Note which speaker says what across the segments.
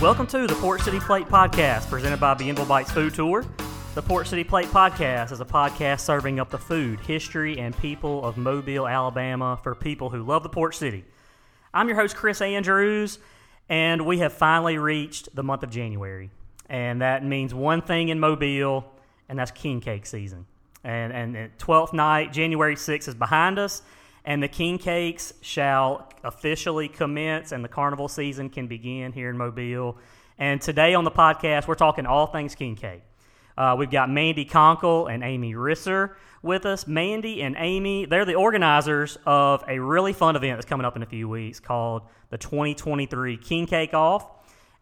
Speaker 1: Welcome to the Port City Plate Podcast, presented by Bienville Bites Food Tour. The Port City Plate Podcast is a podcast serving up the food, history, and people of Mobile, Alabama for people who love the Port City. I'm your host, Chris Andrews, and we have finally reached the month of January. And that means one thing in Mobile, and that's king cake season. And, and, and 12th night, January 6th, is behind us, and the king cakes shall officially commence, and the carnival season can begin here in Mobile. And today on the podcast, we're talking all things king cake. Uh, we've got Mandee Conkle and Aimee Risser with us. Mandee and Aimee, they're the organizers of a really fun event that's coming up in a few weeks called the 2023 King Cake Off.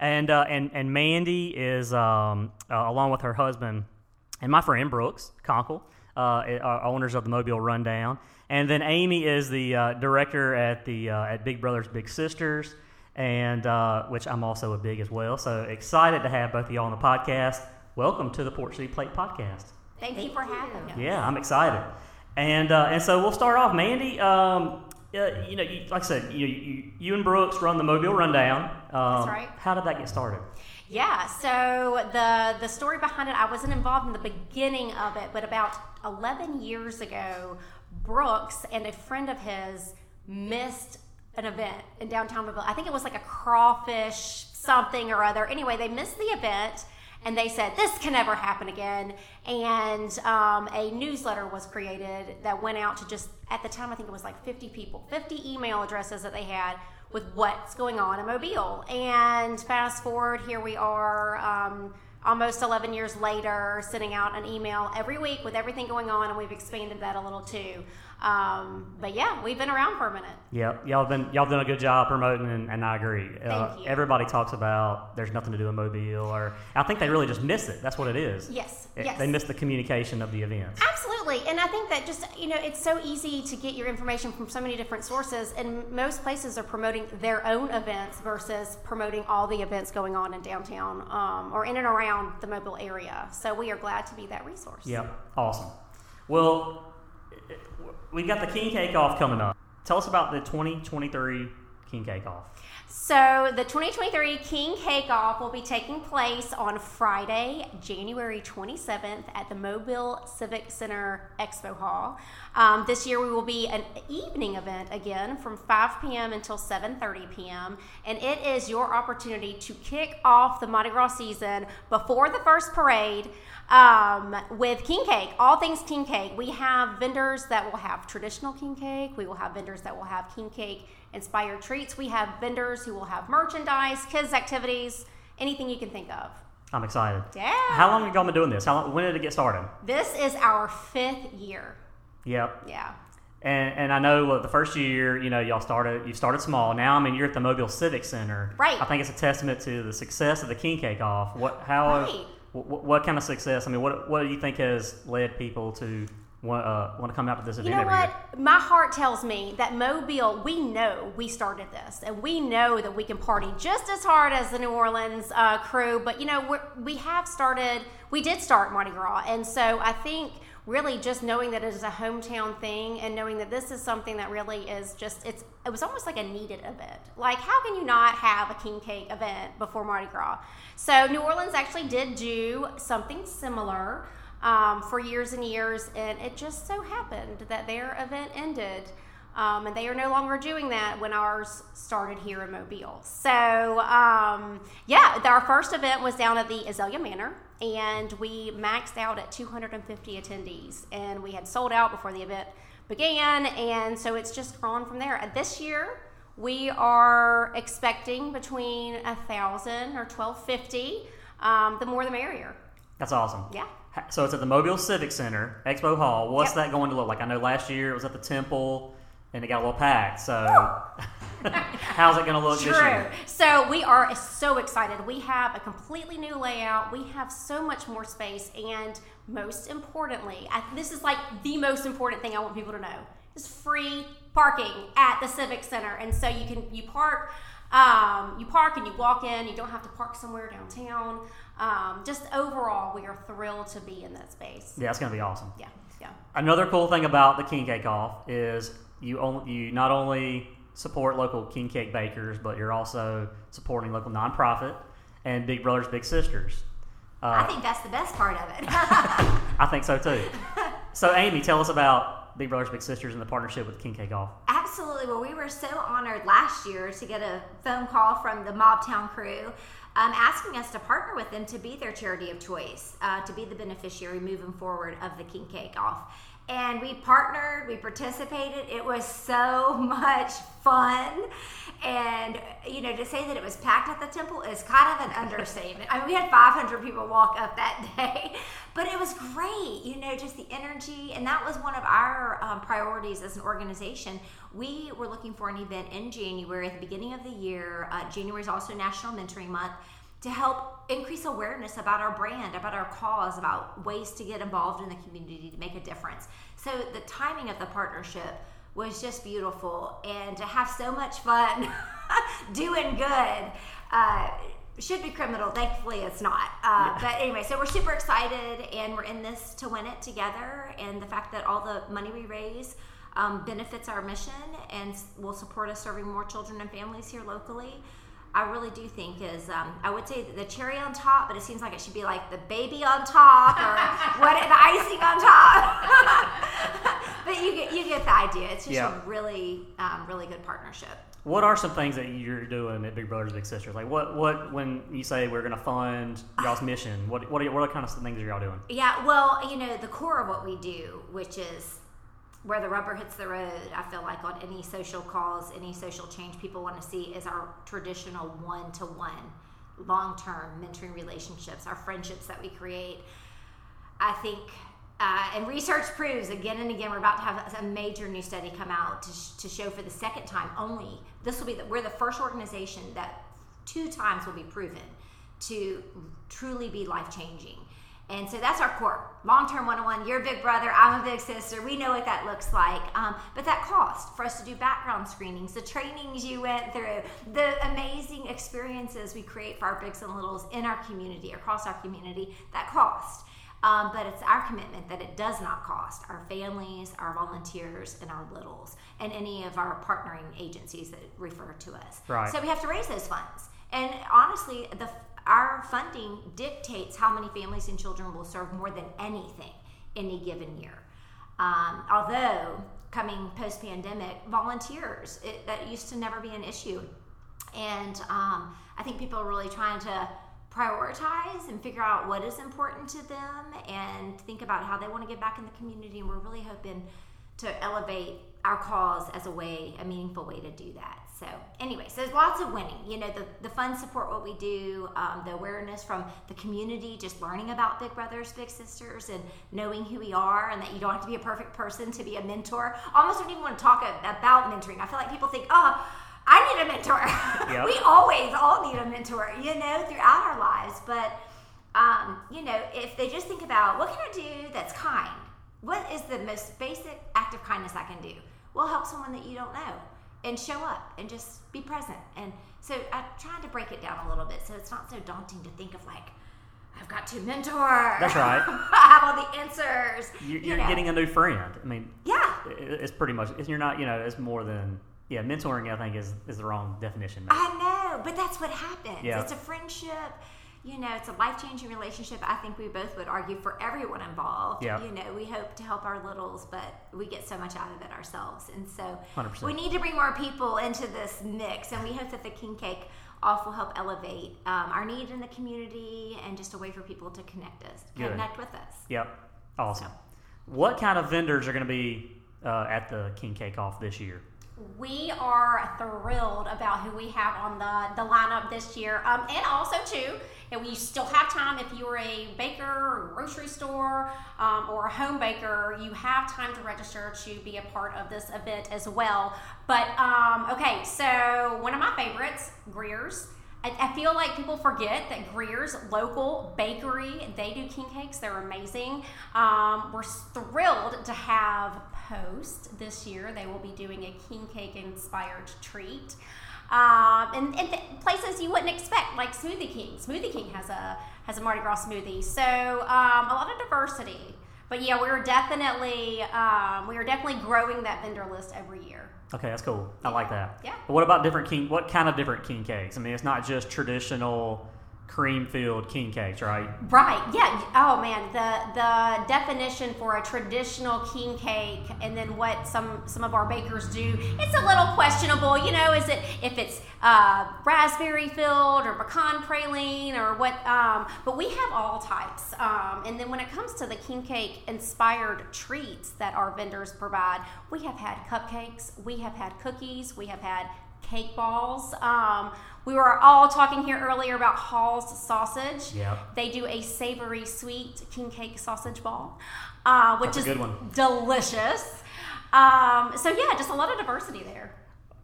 Speaker 1: And, uh, and, and Mandee is, um, uh, along with her husband and my friend Brooks Conkle, are owners of the Mobile Rundown. And then Aimee is the uh, director at, the, uh, at Big Brothers Big Sisters, and, uh, which I'm also a big as well. So excited to have both of y'all on the podcast. Welcome to the Port City Plate Podcast.
Speaker 2: Thank, you for having us.
Speaker 1: Yeah, I'm excited. And uh, and so we'll start off, Mandee. Um, uh, you know, you, like I said, you, you, you and Brooks run the Mobile Rundown. Um,
Speaker 2: That's right.
Speaker 1: How did that get started?
Speaker 2: Yeah, so the the story behind it, I wasn't involved in the beginning of it, but about 11 years ago, Brooks and a friend of his missed an event in downtown Mobile. I think it was like a crawfish something or other. Anyway, they missed the event and they said this can never happen again and um, a newsletter was created that went out to just at the time i think it was like 50 people 50 email addresses that they had with what's going on in mobile. And fast forward here we are um, almost 11 years later sending out an email every week with everything going on and we've expanded that a little too um, but yeah we've been around for a minute
Speaker 1: Yep, y'all have been y'all done a good job promoting, and, and I agree. Uh. Everybody talks about there's nothing to do in Mobile, or I think they really just miss it. That's what it is.
Speaker 2: yes
Speaker 1: It-
Speaker 2: yes
Speaker 1: They miss the communication of the events.
Speaker 2: Absolutely. And I think that just, you know, it's so easy to get your information from so many different sources. And most places are promoting their own events versus promoting all the events going on in downtown um, or in and around the mobile area. So we are glad to be that resource.
Speaker 1: Yep, awesome. Well, we've got the King Cake Off coming up. Tell us about the 2023 King Cake Off.
Speaker 2: So the 2023 King Cake Off will be taking place on Friday, January 27th at the Mobile Civic Center Expo Hall. Um, this year we will be an evening event again from 5 p.m. until 7:30 p.m. and it is your opportunity to kick off the Mardi Gras season before the first parade um, with king cake, all things king cake. We have vendors that will have traditional king cake. We will have vendors that will have king cake inspired treats. We have vendors who will have merchandise, kids' activities, anything you can think of.
Speaker 1: I'm excited.
Speaker 2: Yeah.
Speaker 1: How long have y'all been doing this? How long, when did it get started?
Speaker 2: This is our fifth year.
Speaker 1: Yep.
Speaker 2: Yeah.
Speaker 1: And, and I know the first year, you know, y'all started you started small. Now, I mean, you're at the Mobile Civic Center.
Speaker 2: Right.
Speaker 1: I think it's a testament to the success of the King Cake Off. What how
Speaker 2: Right.
Speaker 1: What, what kind of success? I mean, what what do you think has led people to want uh, want to come out to this event?
Speaker 2: You
Speaker 1: know
Speaker 2: what?
Speaker 1: year?
Speaker 2: My heart tells me that Mobile, we know we started this, and we know that we can party just as hard as the New Orleans uh, crew. But you know, we're, we have started. We did start Mardi Gras, and so I think really just knowing that it is a hometown thing, and knowing that this is something that really is just it's. It was almost like a needed event. Like, how can you not have a king cake event before Mardi Gras? So New Orleans actually did do something similar um, for years and years, and it just so happened that their event ended. Um, and they are no longer doing that when ours started here in Mobile. So, um, yeah, our first event was down at the Azalea Manor, and we maxed out at 250 attendees, and we had sold out before the event began, and so it's just gone from there. And this year, we are expecting between a thousand or 1250. Um, the more, the merrier.
Speaker 1: That's awesome.
Speaker 2: Yeah.
Speaker 1: So it's at the Mobile Civic Center, Expo Hall. What's
Speaker 2: Yep.
Speaker 1: that going to look like? I know last year it was at the Temple, and it got a little packed. So how's it going to look this
Speaker 2: True.
Speaker 1: year?
Speaker 2: So we are so excited. We have a completely new layout. We have so much more space, and most importantly, I, this is like the most important thing I want people to know: is free parking at the Civic Center. And so you can you park. Um, you park and you walk in. You don't have to park somewhere downtown. Um, just overall, we are thrilled to be in that space.
Speaker 1: Yeah, it's going to be awesome.
Speaker 2: Yeah, yeah.
Speaker 1: Another cool thing about the King Cake Off is you only you not only support local king cake bakers, but you're also supporting local nonprofit. and Big Brothers Big Sisters.
Speaker 3: I think that's the best part of it.
Speaker 1: I think so too. So, Aimee, tell us about Big Brothers Big Sisters and the partnership with King Cake Off.
Speaker 3: Absolutely. Well, we were so honored last year to get a phone call from the Mobtown crew um, asking us to partner with them to be their charity of choice, uh, to be the beneficiary moving forward of the King Cake Off. And we partnered, we participated. It was so much fun. And, you know, to say that it was packed at the temple is kind of an understatement. I mean, we had 500 people walk up that day, but it was great, you know, just the energy. And that was one of our um, priorities as an organization. We were looking for an event in January, at the beginning of the year. Uh, January is also National Mentoring Month to help increase awareness about our brand, about our cause, about ways to get involved in the community to make a difference. So the timing of the partnership was just beautiful, and to have so much fun doing good. Uh, should be criminal. Thankfully, it's not. Uh, but anyway, so we're super excited, and we're in this to win it together. And the fact that all the money we raise um, benefits our mission and will support us serving more children and families here locally. I really do think is um, I would say the cherry on top, but it seems like it should be like the baby on top or what the icing on top. but you get you get the idea. It's just
Speaker 1: Yeah.
Speaker 3: a really um, really good partnership.
Speaker 1: What are some things that you're doing at Big Brothers Big Sisters? Like, what, what when you say we're going to fund y'all's mission, what, what, are, what are kind of things are y'all doing?
Speaker 3: Yeah, well, you know, the core of what we do, which is where the rubber hits the road, I feel like on any social cause, any social change people want to see is our traditional one to one, long term mentoring relationships, our friendships that we create. I think, uh, and research proves again and again, we're about to have a major new study come out to, sh- to show for the second time only. This will be the, we're the first organization that two times will be proven to truly be life changing. And so that's our core long term one on one. You're a big brother, I'm a big sister. We know what that looks like. Um, but that cost for us to do background screenings, the trainings you went through, the amazing experiences we create for our bigs and littles in our community, across our community, that cost. Um, but it's our commitment that it does not cost our families, our volunteers, and our littles, and any of our partnering agencies that refer to us.
Speaker 1: Right.
Speaker 3: So we have to raise those funds. And honestly, the our funding dictates how many families and children will serve more than anything any given year. Um, although coming post pandemic, volunteers it, that used to never be an issue, and um, I think people are really trying to prioritize and figure out what is important to them and think about how they want to give back in the community. And we're really hoping to elevate our cause as a way, a meaningful way to do that. So, anyway, so there's lots of winning. You know, the, the funds support what we do, um, the awareness from the community, just learning about Big Brothers, Big Sisters, and knowing who we are, and that you don't have to be a perfect person to be a mentor. Almost don't even want to talk about mentoring. I feel like people think, oh, I need a mentor.
Speaker 1: Yep.
Speaker 3: we always all need a mentor, you know, throughout our lives. But, um, you know, if they just think about what can I do that's kind? What is the most basic act of kindness I can do? Well, help someone that you don't know and show up and just be present. And so I'm trying to break it down a little bit so it's not so daunting to think of like, I've got to mentor.
Speaker 1: That's right.
Speaker 3: I have all the answers.
Speaker 1: You,
Speaker 3: you
Speaker 1: you're
Speaker 3: know.
Speaker 1: getting a new friend. I mean,
Speaker 3: Yeah.
Speaker 1: it's pretty much, you're not, you know, it's more than, yeah, mentoring, I think, is, is the wrong definition. maybe.
Speaker 3: I know, but that's what happens.
Speaker 1: Yeah.
Speaker 3: It's a friendship. You know, it's a life changing relationship. I think we both would argue for everyone involved.
Speaker 1: Yeah.
Speaker 3: You know, we hope to help our littles, but we get so much out of it ourselves. And so
Speaker 1: 100%.
Speaker 3: we need to bring more people into this mix. And we hope that the King Cake off will help elevate um, our need in the community and just a way for people to connect us,
Speaker 1: Good.
Speaker 3: connect with us.
Speaker 1: Yep. Awesome.
Speaker 3: So.
Speaker 1: What kind of vendors are going to be uh, at the King Cake Off this year?
Speaker 2: We are thrilled about who we have on the, the lineup this year. Um, and also, too, and we still have time if you're a baker grocery store um, or a home baker, you have time to register to be a part of this event as well. But, um, okay, so one of my favorites, Greer's. I, I feel like people forget that Greer's local bakery, they do king cakes. They're amazing. Um, we're thrilled to have Post this year. They will be doing a king cake inspired treat. Um, and, and th- places you wouldn't expect, like Smoothie King. Smoothie King has a has a Mardi Gras smoothie, so um, a lot of diversity. But yeah, we're definitely um, we are definitely growing that vendor list every year.
Speaker 1: Okay, that's cool. I like that.
Speaker 2: Yeah.
Speaker 1: But what about different king? What kind of different king cakes? I mean, it's not just traditional cream filled king cakes, right?
Speaker 2: Right. Yeah. Oh man, the the definition for a traditional king cake, and then what some some of our bakers do, it's a little questionable. You know, is it if it's uh, raspberry filled or pecan praline or what? Um, but we have all types. Um, and then when it comes to the king cake inspired treats that our vendors provide, we have had cupcakes, we have had cookies, we have had cake balls. Um, we were all talking here earlier about Hall's sausage.
Speaker 1: Yep.
Speaker 2: They do a savory sweet king cake sausage ball, uh, which
Speaker 1: That's
Speaker 2: is delicious. Um, so yeah, just a lot of diversity there.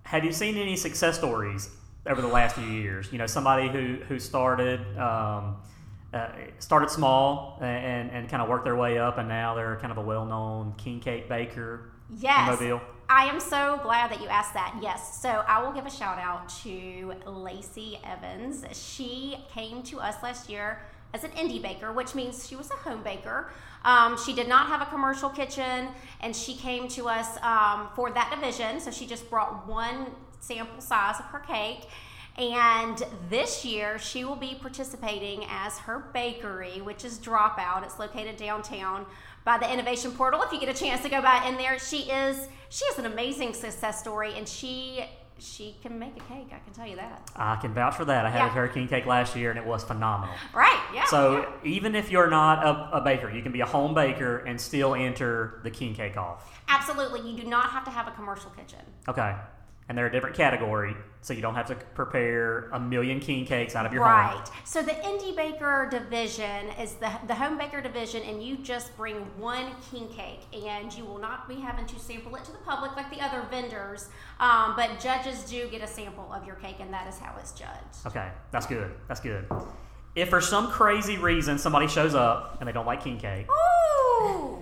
Speaker 1: Have you seen any success stories over the last few years? You know, somebody who who started um, uh, started small and, and kind of worked their way up, and now they're kind of a well known king cake baker.
Speaker 2: Yes.
Speaker 1: Mobile.
Speaker 2: I am so glad that you asked that. Yes. So I will give a shout out to Lacey Evans. She came to us last year as an indie baker, which means she was a home baker. Um, she did not have a commercial kitchen, and she came to us um, for that division. So she just brought one sample size of her cake. And this year, she will be participating as her bakery, which is Dropout. It's located downtown by the Innovation Portal. If you get a chance to go by in there, she is she is an amazing success story, and she she can make a cake. I can tell you that.
Speaker 1: I can vouch for that. I had
Speaker 2: Yeah.
Speaker 1: her king cake last year, and it was phenomenal.
Speaker 2: Right? Yeah.
Speaker 1: So
Speaker 2: yeah.
Speaker 1: even if you're not a, a baker, you can be a home baker and still enter the king cake off.
Speaker 2: absolutely, you do not have to have a commercial kitchen.
Speaker 1: Okay. And they're a different category, so you don't have to prepare a million king cakes out of your
Speaker 2: right.
Speaker 1: home. Right.
Speaker 2: So the indie baker division is the the home baker division, and you just bring one king cake, and you will not be having to sample it to the public like the other vendors. Um, but judges do get a sample of your cake, and that is how it's judged.
Speaker 1: Okay, that's good. That's good. If for some crazy reason somebody shows up and they don't like king cake,
Speaker 2: Ooh.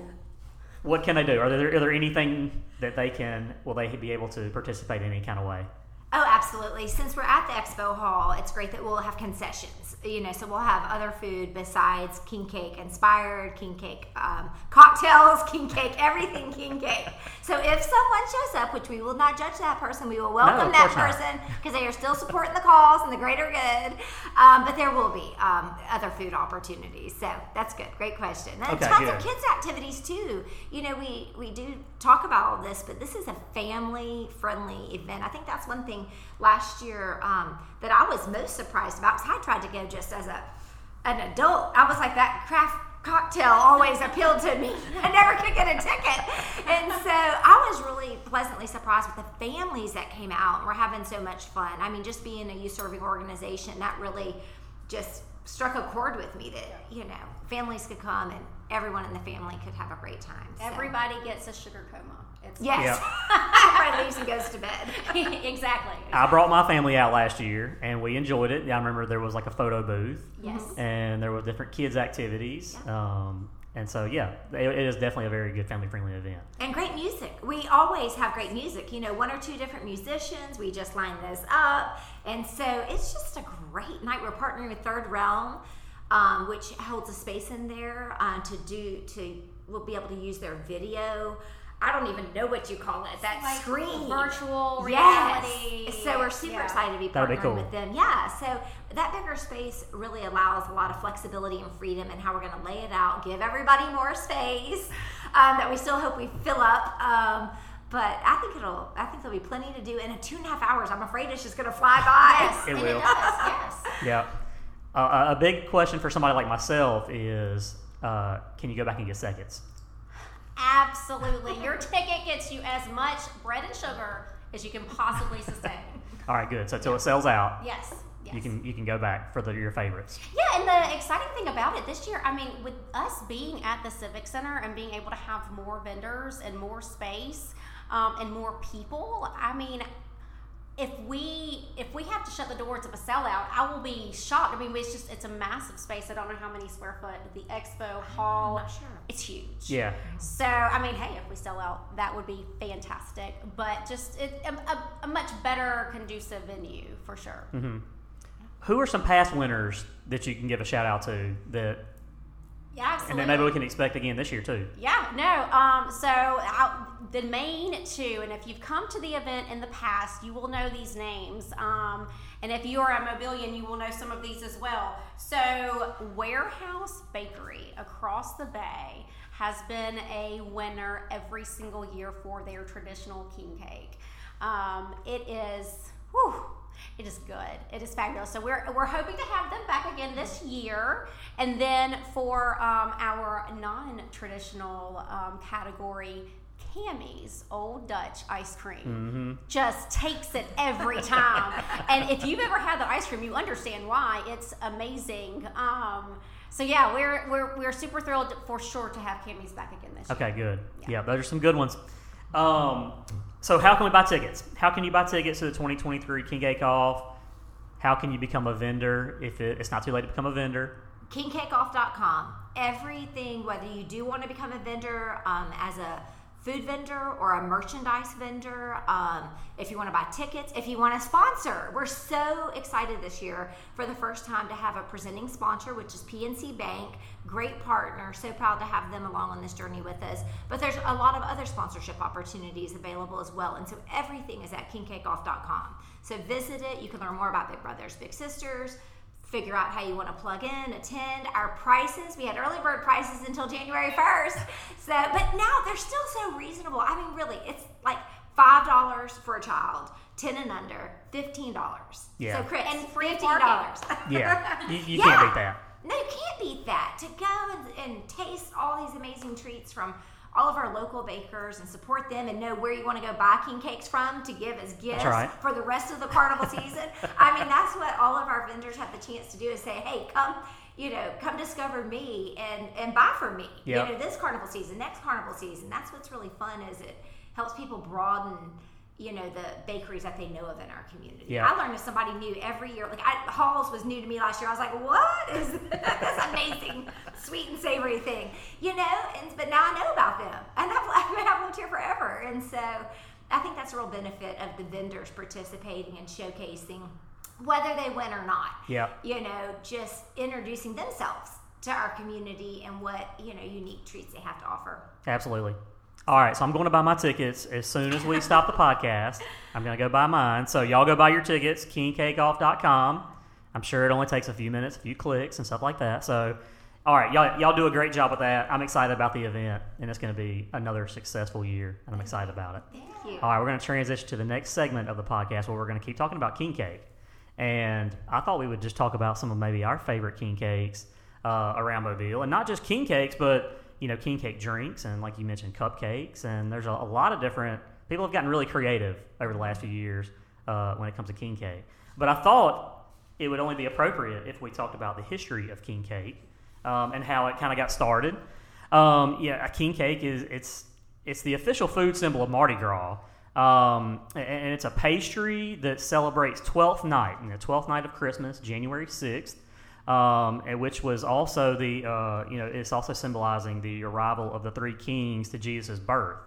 Speaker 1: What can they do? Are there, are there anything that they can, will they be able to participate in any kind of way?
Speaker 3: Oh, absolutely. Since we're at the expo hall, it's great that we'll have concessions. You know, so we'll have other food besides king cake inspired, king cake um, cocktails, king cake, everything king cake. So if someone shows up, which we will not judge that person, we will welcome
Speaker 1: of
Speaker 3: that person because they are still supporting the cause and the greater good. Um, but there will be um, other food opportunities. So that's good. Great question. And
Speaker 1: Okay,
Speaker 3: tons
Speaker 1: good.
Speaker 3: of kids activities too. You know, we we do talk about all this, but this is a family friendly event. I think that's one thing last year um, that I was most surprised about because I tried to go just as a an adult. I was like that craft cocktail always appealed to me. I never could get a ticket, and so I was really pleasantly surprised with the families that came out and were having so much fun. I mean, just being a youth serving organization that really just struck a chord with me that you know families could come and everyone in the family could have a great time. So-
Speaker 2: Everybody gets a sugar coma. It's
Speaker 3: Yes.
Speaker 1: Yeah.
Speaker 3: Everybody leaves and goes to bed.
Speaker 2: exactly.
Speaker 1: I brought my family out last year and we enjoyed it. I remember there was like a photo booth
Speaker 2: Yes.
Speaker 1: and there were different kids' activities. Um, and so, yeah, it, it is definitely a very good family friendly event.
Speaker 3: And great music. We always have great music. You know, one or two different musicians. We just line those up. And so it's just a great night. We're partnering with Third Realm, um, which holds a space in there uh, to do, to, we'll be able to use their video. I don't even know what you call it. That
Speaker 2: Like
Speaker 3: screen.
Speaker 2: virtual
Speaker 3: Yes.
Speaker 2: reality.
Speaker 3: So we're super
Speaker 2: Yeah.
Speaker 3: excited to be
Speaker 1: That'd be
Speaker 3: partnering
Speaker 1: cool.
Speaker 3: with them. Yeah. So that bigger space really allows a lot of flexibility and freedom in how we're going to lay it out, give everybody more space um, that we still hope we fill up. Um, but I think it'll. I think there'll be plenty to do in a two and a half hours. I'm afraid it's just going to fly by.
Speaker 2: Yes,
Speaker 1: It will.
Speaker 2: it does. Yes.
Speaker 1: Yeah. Uh, a big question for somebody like myself is uh, can you go back and get seconds?
Speaker 2: Absolutely. Your ticket gets you as much bread and sugar as you can possibly sustain.
Speaker 1: All right, good. So until it sells out,
Speaker 2: Yes. Yes.
Speaker 1: you can you can go back for the, your favorites.
Speaker 2: Yeah, and the exciting thing about it this year, I mean, with us being at the Civic Center and being able to have more vendors and more space um, and more people, I mean, if we if we have to shut the doors of a sellout, I will be shocked. I mean, it's just it's a massive space. I don't know how many square foot the expo hall.
Speaker 3: not sure.
Speaker 2: It's huge.
Speaker 1: Yeah.
Speaker 2: So I mean, hey, if we sell out, that would be fantastic. But just it, a, a, a much better conducive venue for sure.
Speaker 1: Mm-hmm. Who are some past winners that you can give a shout out to that,
Speaker 2: Yeah, absolutely.
Speaker 1: and then maybe we can expect again this year too?
Speaker 2: Yeah, no. Um, so I, the main two, and if you've come to the event in the past, you will know these names. Um, and if you are a Mobilian, you will know some of these as well. So, Warehouse Bakery across the bay has been a winner every single year for their traditional king cake. Um, it is, whew, it is good. It is fabulous. So we're, we're hoping to have them back again this year. And then for um, our non-traditional um, category, Cammie's Old Dutch ice cream just takes it every time. and if you've ever had the ice cream, you understand why. It's amazing. Um, so yeah, we're, we're we're super thrilled for sure to have Cammie's back again this year.
Speaker 1: Okay, good.
Speaker 2: Yeah.
Speaker 1: Yeah, those are some good ones. Um, so how can we buy tickets? How can you buy tickets to the 2023 King Cake Off? How can you become a vendor if it, it's not too late to become a vendor?
Speaker 3: kingcakeoff.com. Everything, whether you do want to become a vendor um, as a food vendor or a merchandise vendor, um, if you want to buy tickets, if you want to sponsor, we're so excited this year for the first time to have a presenting sponsor, which is PNC Bank. Great partner. So proud to have them along on this journey with us. But there's a lot of other sponsorship opportunities available as well. And so everything is at kingcakeoff.com. So visit it. You can learn more about Big Brothers, Big Sisters figure out how you want to plug in, attend. Our prices, we had early bird prices until January 1st. So, but now they're still so reasonable. I mean, really, it's like $5 for a child, 10 and under, $15.
Speaker 1: Yeah.
Speaker 3: So, Chris,
Speaker 2: And free
Speaker 3: $15.
Speaker 1: Yeah, you, you
Speaker 3: Yeah.
Speaker 1: can't beat that.
Speaker 3: No, you can't beat that. To go and, and taste all these amazing treats from all of our local bakers and support them and know where you want to go buy king cakes from to give as gifts
Speaker 1: right.
Speaker 3: for the rest of the carnival season. I mean, that's what all of our vendors have the chance to do is say, hey, come, you know, come discover me and, and buy from me.
Speaker 1: Yep.
Speaker 3: You know, this carnival season, next carnival season. That's what's really fun is it helps people broaden you know the bakeries that they know of in our community.
Speaker 1: Yeah.
Speaker 3: I learned if somebody new every year. Like I, Halls was new to me last year. I was like, "What is this amazing sweet and savory thing?" You know. And but now I know about them, and I've, I've lived here forever. And so I think that's a real benefit of the vendors participating and showcasing, whether they win or not.
Speaker 1: Yeah.
Speaker 3: You know, just introducing themselves to our community and what you know unique treats they have to offer.
Speaker 1: Absolutely. All right, so I'm going to buy my tickets as soon as we stop the podcast. I'm going to go buy mine. So y'all go buy your tickets, kingcakeoff.com. I'm sure it only takes a few minutes, a few clicks, and stuff like that. So, all right, y'all, y'all do a great job with that. I'm excited about the event, and it's going to be another successful year, and I'm excited about it.
Speaker 3: Thank you.
Speaker 1: All right, we're going to transition to the next segment of the podcast where we're going to keep talking about king cake. And I thought we would just talk about some of maybe our favorite king cakes uh, around Mobile, and not just king cakes, but you know, king cake drinks and like you mentioned, cupcakes. And there's a, a lot of different people have gotten really creative over the last few years uh, when it comes to king cake. But I thought it would only be appropriate if we talked about the history of king cake um, and how it kind of got started. Um, yeah, a king cake is it's it's the official food symbol of Mardi Gras. Um, and and it's a pastry that celebrates Twelfth Night, and the Twelfth Night of Christmas, January sixth, um, and which was also the uh, you know it's also symbolizing the arrival of the three kings to Jesus' birth.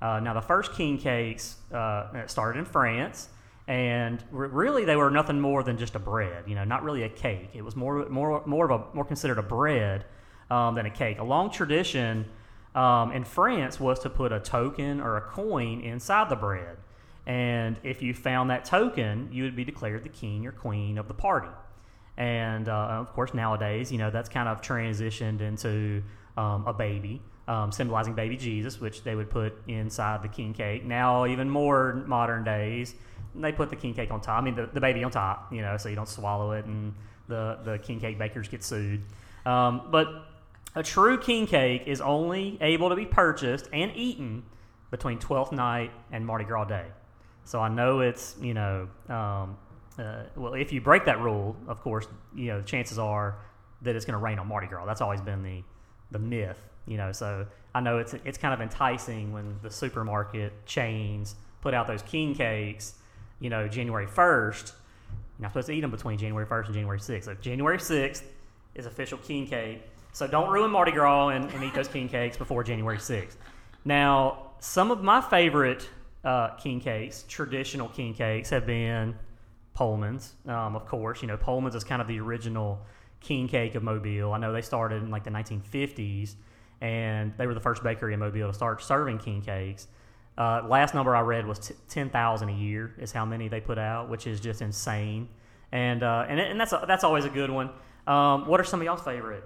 Speaker 1: Uh, now the first king cakes uh, started in France, and re- really they were nothing more than just a bread. You know, not really a cake. It was more more more of a more considered a bread um, than a cake. A long tradition um, in France was to put a token or a coin inside the bread, and if you found that token, you would be declared the king or queen of the party. And uh, of course, nowadays, you know, that's kind of transitioned into um, a baby, um, symbolizing baby Jesus, which they would put inside the king cake. Now, even more modern days, they put the king cake on top. I mean, the, the baby on top, you know, so you don't swallow it and the, the king cake bakers get sued. Um, but a true king cake is only able to be purchased and eaten between Twelfth Night and Mardi Gras Day. So I know it's you know um, uh, well if you break that rule, of course you know chances are that it's going to rain on Mardi Gras. That's always been the the myth, you know. So I know it's it's kind of enticing when the supermarket chains put out those king cakes, you know, January first. You're not supposed to eat them between January 1st and January 6th. So January 6th is official king cake. So don't ruin Mardi Gras and, and eat those king cakes before January 6th. Now, some of my favorite uh, king cakes, traditional king cakes, have been Pollman's, um, of course. You know, Pollman's is kind of the original king cake of Mobile. I know they started in like the 1950s, and they were the first bakery in Mobile to start serving king cakes. Uh, last number I read was t- ten thousand a year is how many they put out, which is just insane. And uh, and, and that's a, that's always a good one. Um, what are some of y'all's favorite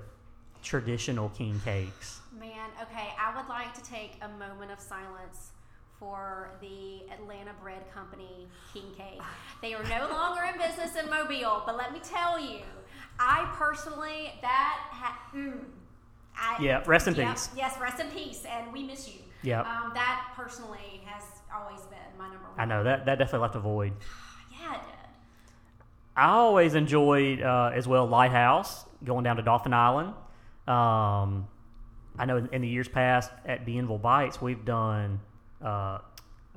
Speaker 1: traditional king cakes?
Speaker 2: Man, okay, I would like to take a moment of silence for the Atlanta Bread Company King Cake. They are no longer in business in Mobile, but let me tell you, I personally that ha- mm, I,
Speaker 1: Yeah, rest in peace.
Speaker 2: Yes, rest in peace, and we miss you.
Speaker 1: Yep.
Speaker 2: Um, that personally has always been my number one.
Speaker 1: I know that that definitely left a void.
Speaker 2: Yeah, it did.
Speaker 1: I always enjoyed uh, as well Lighthouse going down to Dauphin Island. Um, I know in, in the years past at Bienville Bites we've done uh, a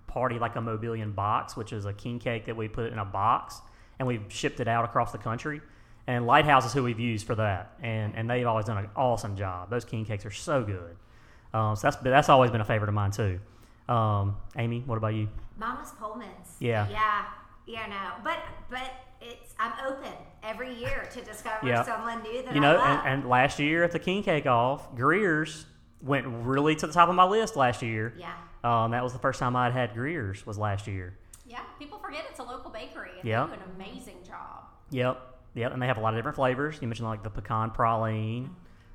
Speaker 1: party like a Mobilian box, which is a king cake that we put in a box and we've shipped it out across the country. And Lighthouse is who we've used for that, and and they've always done an awesome job. Those king cakes are so good. Um, so that's that's always been a favorite of mine too. Um, Aimee, what about you?
Speaker 3: Mama's Pollman's.
Speaker 1: Yeah.
Speaker 3: Yeah. Yeah, no. But but it's I'm open every year to discover
Speaker 1: Yeah.
Speaker 3: someone new that
Speaker 1: You know, and, and last year at the King Cake Off, Greer's went really to the top of my list last year.
Speaker 3: yeah.
Speaker 1: Um, that was the first time I'd had Greer's was last year.
Speaker 2: Yeah, people forget it's a local bakery, and
Speaker 1: Yeah.
Speaker 2: they do an amazing job.
Speaker 1: Yep, yep, and they have a lot of different flavors. You mentioned like the pecan praline,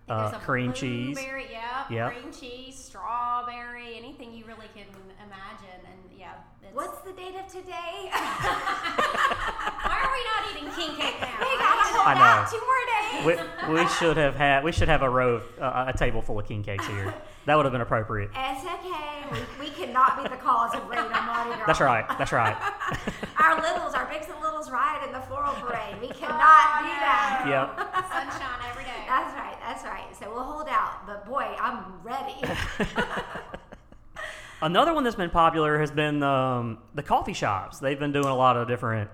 Speaker 1: uh,
Speaker 2: think there's a
Speaker 1: cream cheese.
Speaker 2: blueberry, Yeah,
Speaker 1: Yep.
Speaker 2: cream cheese, strawberry, anything you really can imagine, and yeah. It's,
Speaker 3: What's the date of today?
Speaker 2: Why are we not eating king cake now?
Speaker 3: we gotta hold
Speaker 1: I know.
Speaker 3: out two more days.
Speaker 1: We, we should have had we should have a row of, uh, a table full of king cakes here. That would have been appropriate.
Speaker 3: It's okay. We, we cannot be the cause of rain on Mardi Gras.
Speaker 1: That's right. That's right.
Speaker 3: Our littles, our bigs and littles ride in the floral parade. We cannot
Speaker 2: Oh,
Speaker 3: do
Speaker 2: no.
Speaker 3: that.
Speaker 1: yep.
Speaker 2: Sunshine every day.
Speaker 3: That's right. That's right. So we'll hold out. But boy, I'm ready.
Speaker 1: Another one that's been popular has been um, the coffee shops. They've been doing a lot of different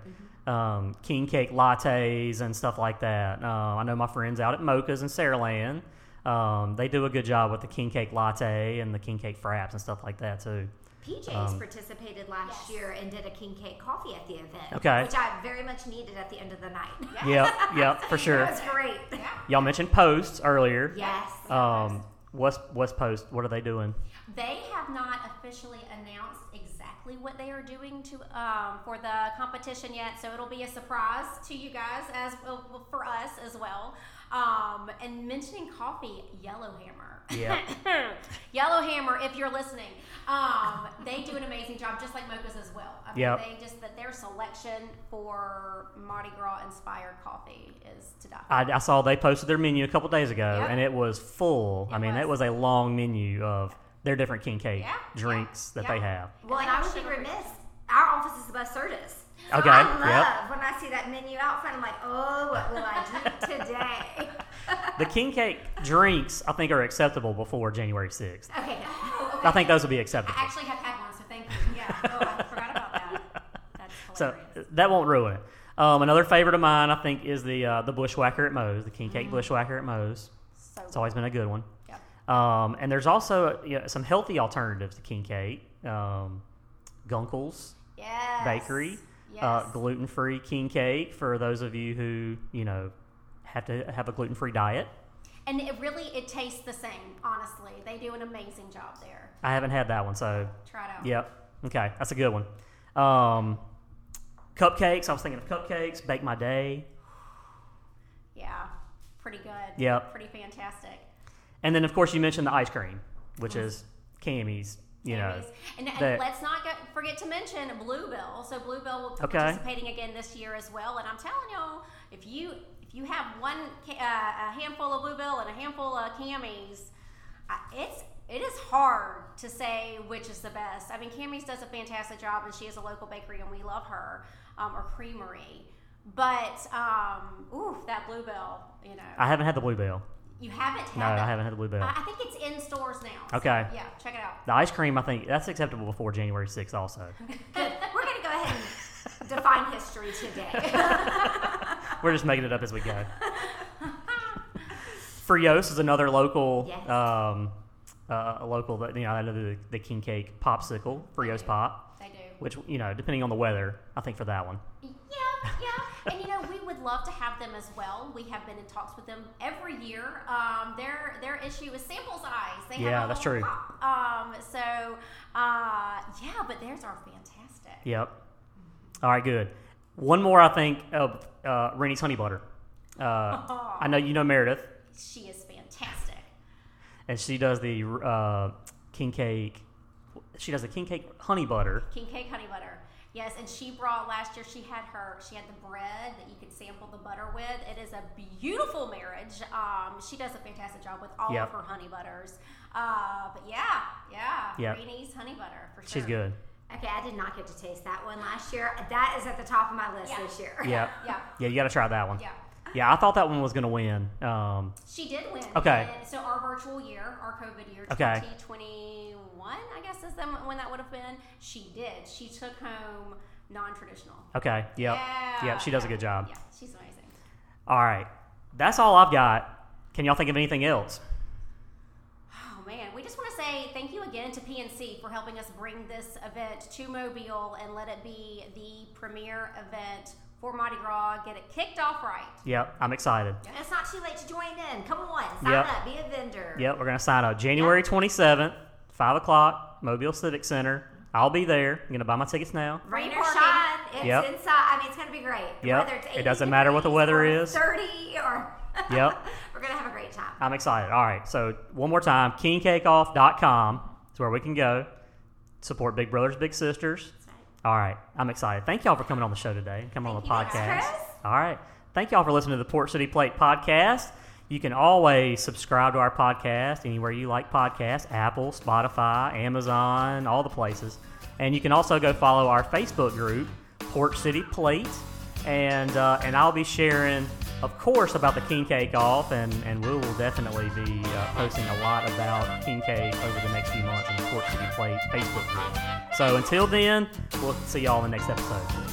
Speaker 1: um, king cake lattes and stuff like that. Uh, I know my friends out at Mocha's in Saraland. Um, they do a good job with the king cake latte and the king cake fraps and stuff like that too.
Speaker 3: PJ's
Speaker 1: Um,
Speaker 3: participated last
Speaker 2: Yes.
Speaker 3: year and did a king cake coffee at the event.
Speaker 1: Okay.
Speaker 3: Which I very much needed at the end of the night.
Speaker 1: Yep, yep, for sure.
Speaker 3: It was great.
Speaker 2: yeah.
Speaker 1: Y'all mentioned posts earlier.
Speaker 3: Yes.
Speaker 1: Um, what's what's post? What are they doing?
Speaker 2: They have not officially announced exactly what they are doing to um, for the competition yet, so it'll be a surprise to you guys as well for us as well. Um, and mentioning coffee, Yellowhammer.
Speaker 1: Yeah.
Speaker 2: Yellowhammer, if you're listening, um, they do an amazing job, just like Mocha's as well. I mean,
Speaker 1: Yep.
Speaker 2: they just that their selection for Mardi Gras inspired coffee is to die.
Speaker 1: I, I saw they posted their menu a couple days ago,
Speaker 2: Yep.
Speaker 1: and it was full. I mean,
Speaker 2: was.
Speaker 1: it was a long menu of their different king cake
Speaker 2: Yeah,
Speaker 1: drinks
Speaker 2: yeah,
Speaker 1: that they have.
Speaker 3: Well, and
Speaker 2: they
Speaker 3: I
Speaker 2: have
Speaker 3: would be remiss. Our office is above Serda's. So
Speaker 1: Okay,
Speaker 3: I love
Speaker 1: yep.
Speaker 3: when I see that menu out front. I'm like, oh, what will I drink today?
Speaker 1: The king cake drinks, I think, are acceptable before January 6th.
Speaker 3: okay.
Speaker 2: Oh,
Speaker 1: I think those will be acceptable.
Speaker 2: I actually have had one, so thank you. Yeah. Oh, I forgot about that. That's
Speaker 1: So that won't ruin it. Um, another favorite of mine, I think, is the uh, the bushwhacker at Moe's, the king cake bushwhacker at Moe's.
Speaker 2: so
Speaker 1: It's always been a good one.
Speaker 2: Yep.
Speaker 1: Um, and there's also you know, some healthy alternatives to king cake. Um, Gunkles
Speaker 2: Yes.
Speaker 1: Bakery,
Speaker 2: Yes.
Speaker 1: uh, gluten free king cake for those of you who you know have to have a gluten free diet.
Speaker 2: and it really it tastes the same. Honestly, they do an amazing job there.
Speaker 1: I haven't had that one, so
Speaker 2: Try it out.
Speaker 1: Yep. Okay, that's a good one. Um, cupcakes. I was thinking of cupcakes. Bake my day.
Speaker 2: Yeah. Pretty good.
Speaker 1: Yep.
Speaker 2: Pretty fantastic.
Speaker 1: And then, of course, you mentioned the ice cream, which is Cammie's. You know,
Speaker 2: and, and let's not get, forget to mention Bluebell. So Bluebell will be
Speaker 1: Okay.
Speaker 2: participating again this year as well. And I'm telling y'all, if you if you have one uh, a handful of Bluebell and a handful of Cammie's, I- it's it is hard to say which is the best. I mean, Cammie's does a fantastic job, and she is a local bakery, and we love her um, or creamery. But um, ooh, that Bluebell, you know,
Speaker 1: I haven't had the bluebell.
Speaker 2: you haven't had
Speaker 1: No,
Speaker 2: that.
Speaker 1: I haven't had the bluebell.
Speaker 2: I I think it's in stores now. so,
Speaker 1: Okay.
Speaker 2: yeah, check it out.
Speaker 1: The ice cream, I think that's acceptable before January 6th. Also,
Speaker 3: Good. We're going to go ahead and define history today.
Speaker 1: we're just making it up as we go. Frios is another local,
Speaker 3: Yes.
Speaker 1: um, uh, a local that you know, I know the, the king cake popsicle, Frios pop,
Speaker 2: They do.
Speaker 1: which you know, depending on the weather, I think for that one.
Speaker 2: Yeah, yeah. And you know, we would love to have them as well. We have been in talks with them every year. Um, their their issue is sample size. They
Speaker 1: Yeah,
Speaker 2: have
Speaker 1: that's true.
Speaker 2: pop. Um, so uh, yeah, but theirs are fantastic.
Speaker 1: Yep. All right, good. One more, I think, of uh, Rennie's Honey Butter. Uh, I know you know Meredith,
Speaker 2: She is fantastic.
Speaker 1: and she does the uh, king cake. She does the king cake honey butter.
Speaker 2: King cake honey butter. Yes, and she brought last year. She had her. She had the bread that you could sample the butter with. It is a beautiful marriage. Um, she does a fantastic job with all
Speaker 1: Yep.
Speaker 2: of her honey butters. Uh, but yeah, yeah,
Speaker 1: Yep.
Speaker 2: Reenie's honey butter for sure.
Speaker 1: She's good.
Speaker 3: Okay, I did not get to taste that one last year. That is at the top of my list
Speaker 2: Yeah.
Speaker 3: this year.
Speaker 1: Yeah.
Speaker 2: Yeah,
Speaker 1: Yeah, you got to try that one.
Speaker 2: yeah.
Speaker 1: Yeah, I thought that one was going to win. Um,
Speaker 2: She did win.
Speaker 1: Okay.
Speaker 2: And so our virtual year, our COVID year,
Speaker 1: Okay.
Speaker 2: 2021, I guess is then when that would have been. She did. She took home non-traditional.
Speaker 1: okay. Yep.
Speaker 2: Yeah.
Speaker 1: Yep. She does a good job.
Speaker 2: Yeah, she's amazing.
Speaker 1: All right. That's all I've got. Can y'all think of anything else?
Speaker 2: Just want to say thank you again to PNC for helping us bring this event to Mobile and let it be the premier event for Mardi Gras. Get it kicked off right.
Speaker 1: Yep. I'm excited.
Speaker 3: And it's not too late to join in. Come on, sign
Speaker 1: Yep.
Speaker 3: up, be a vendor.
Speaker 1: Yep. We're going to sign up January 27th, 5 o'clock, Mobile Civic Center. I'll be there. I'm going to buy my tickets now.
Speaker 3: Rain or shine, it's
Speaker 1: Yep.
Speaker 3: inside. I mean, it's going to be great.
Speaker 1: Yep.
Speaker 3: Whether it's
Speaker 1: It doesn't matter what the weather is.
Speaker 3: 30 or.
Speaker 1: Yep.
Speaker 3: We're going to have a great time.
Speaker 1: I'm excited. All right. So, one more time kingcakeoff.com is where we can go. Support Big Brothers, Big Sisters. All right. I'm excited. Thank y'all for coming on the show today and coming on the podcast. All right. Thank y'all for listening to the Port City Plate podcast. You can always subscribe to our podcast anywhere you like podcasts Apple, Spotify, Amazon, all the places. And you can also go follow our Facebook group, Port City Plate. And, uh, and I'll be sharing, of course, about the King Cake Off, and, and we will definitely be uh, posting a lot about King Cake over the next few months in the Port City Facebook group. So until then, we'll see y'all in the next episode.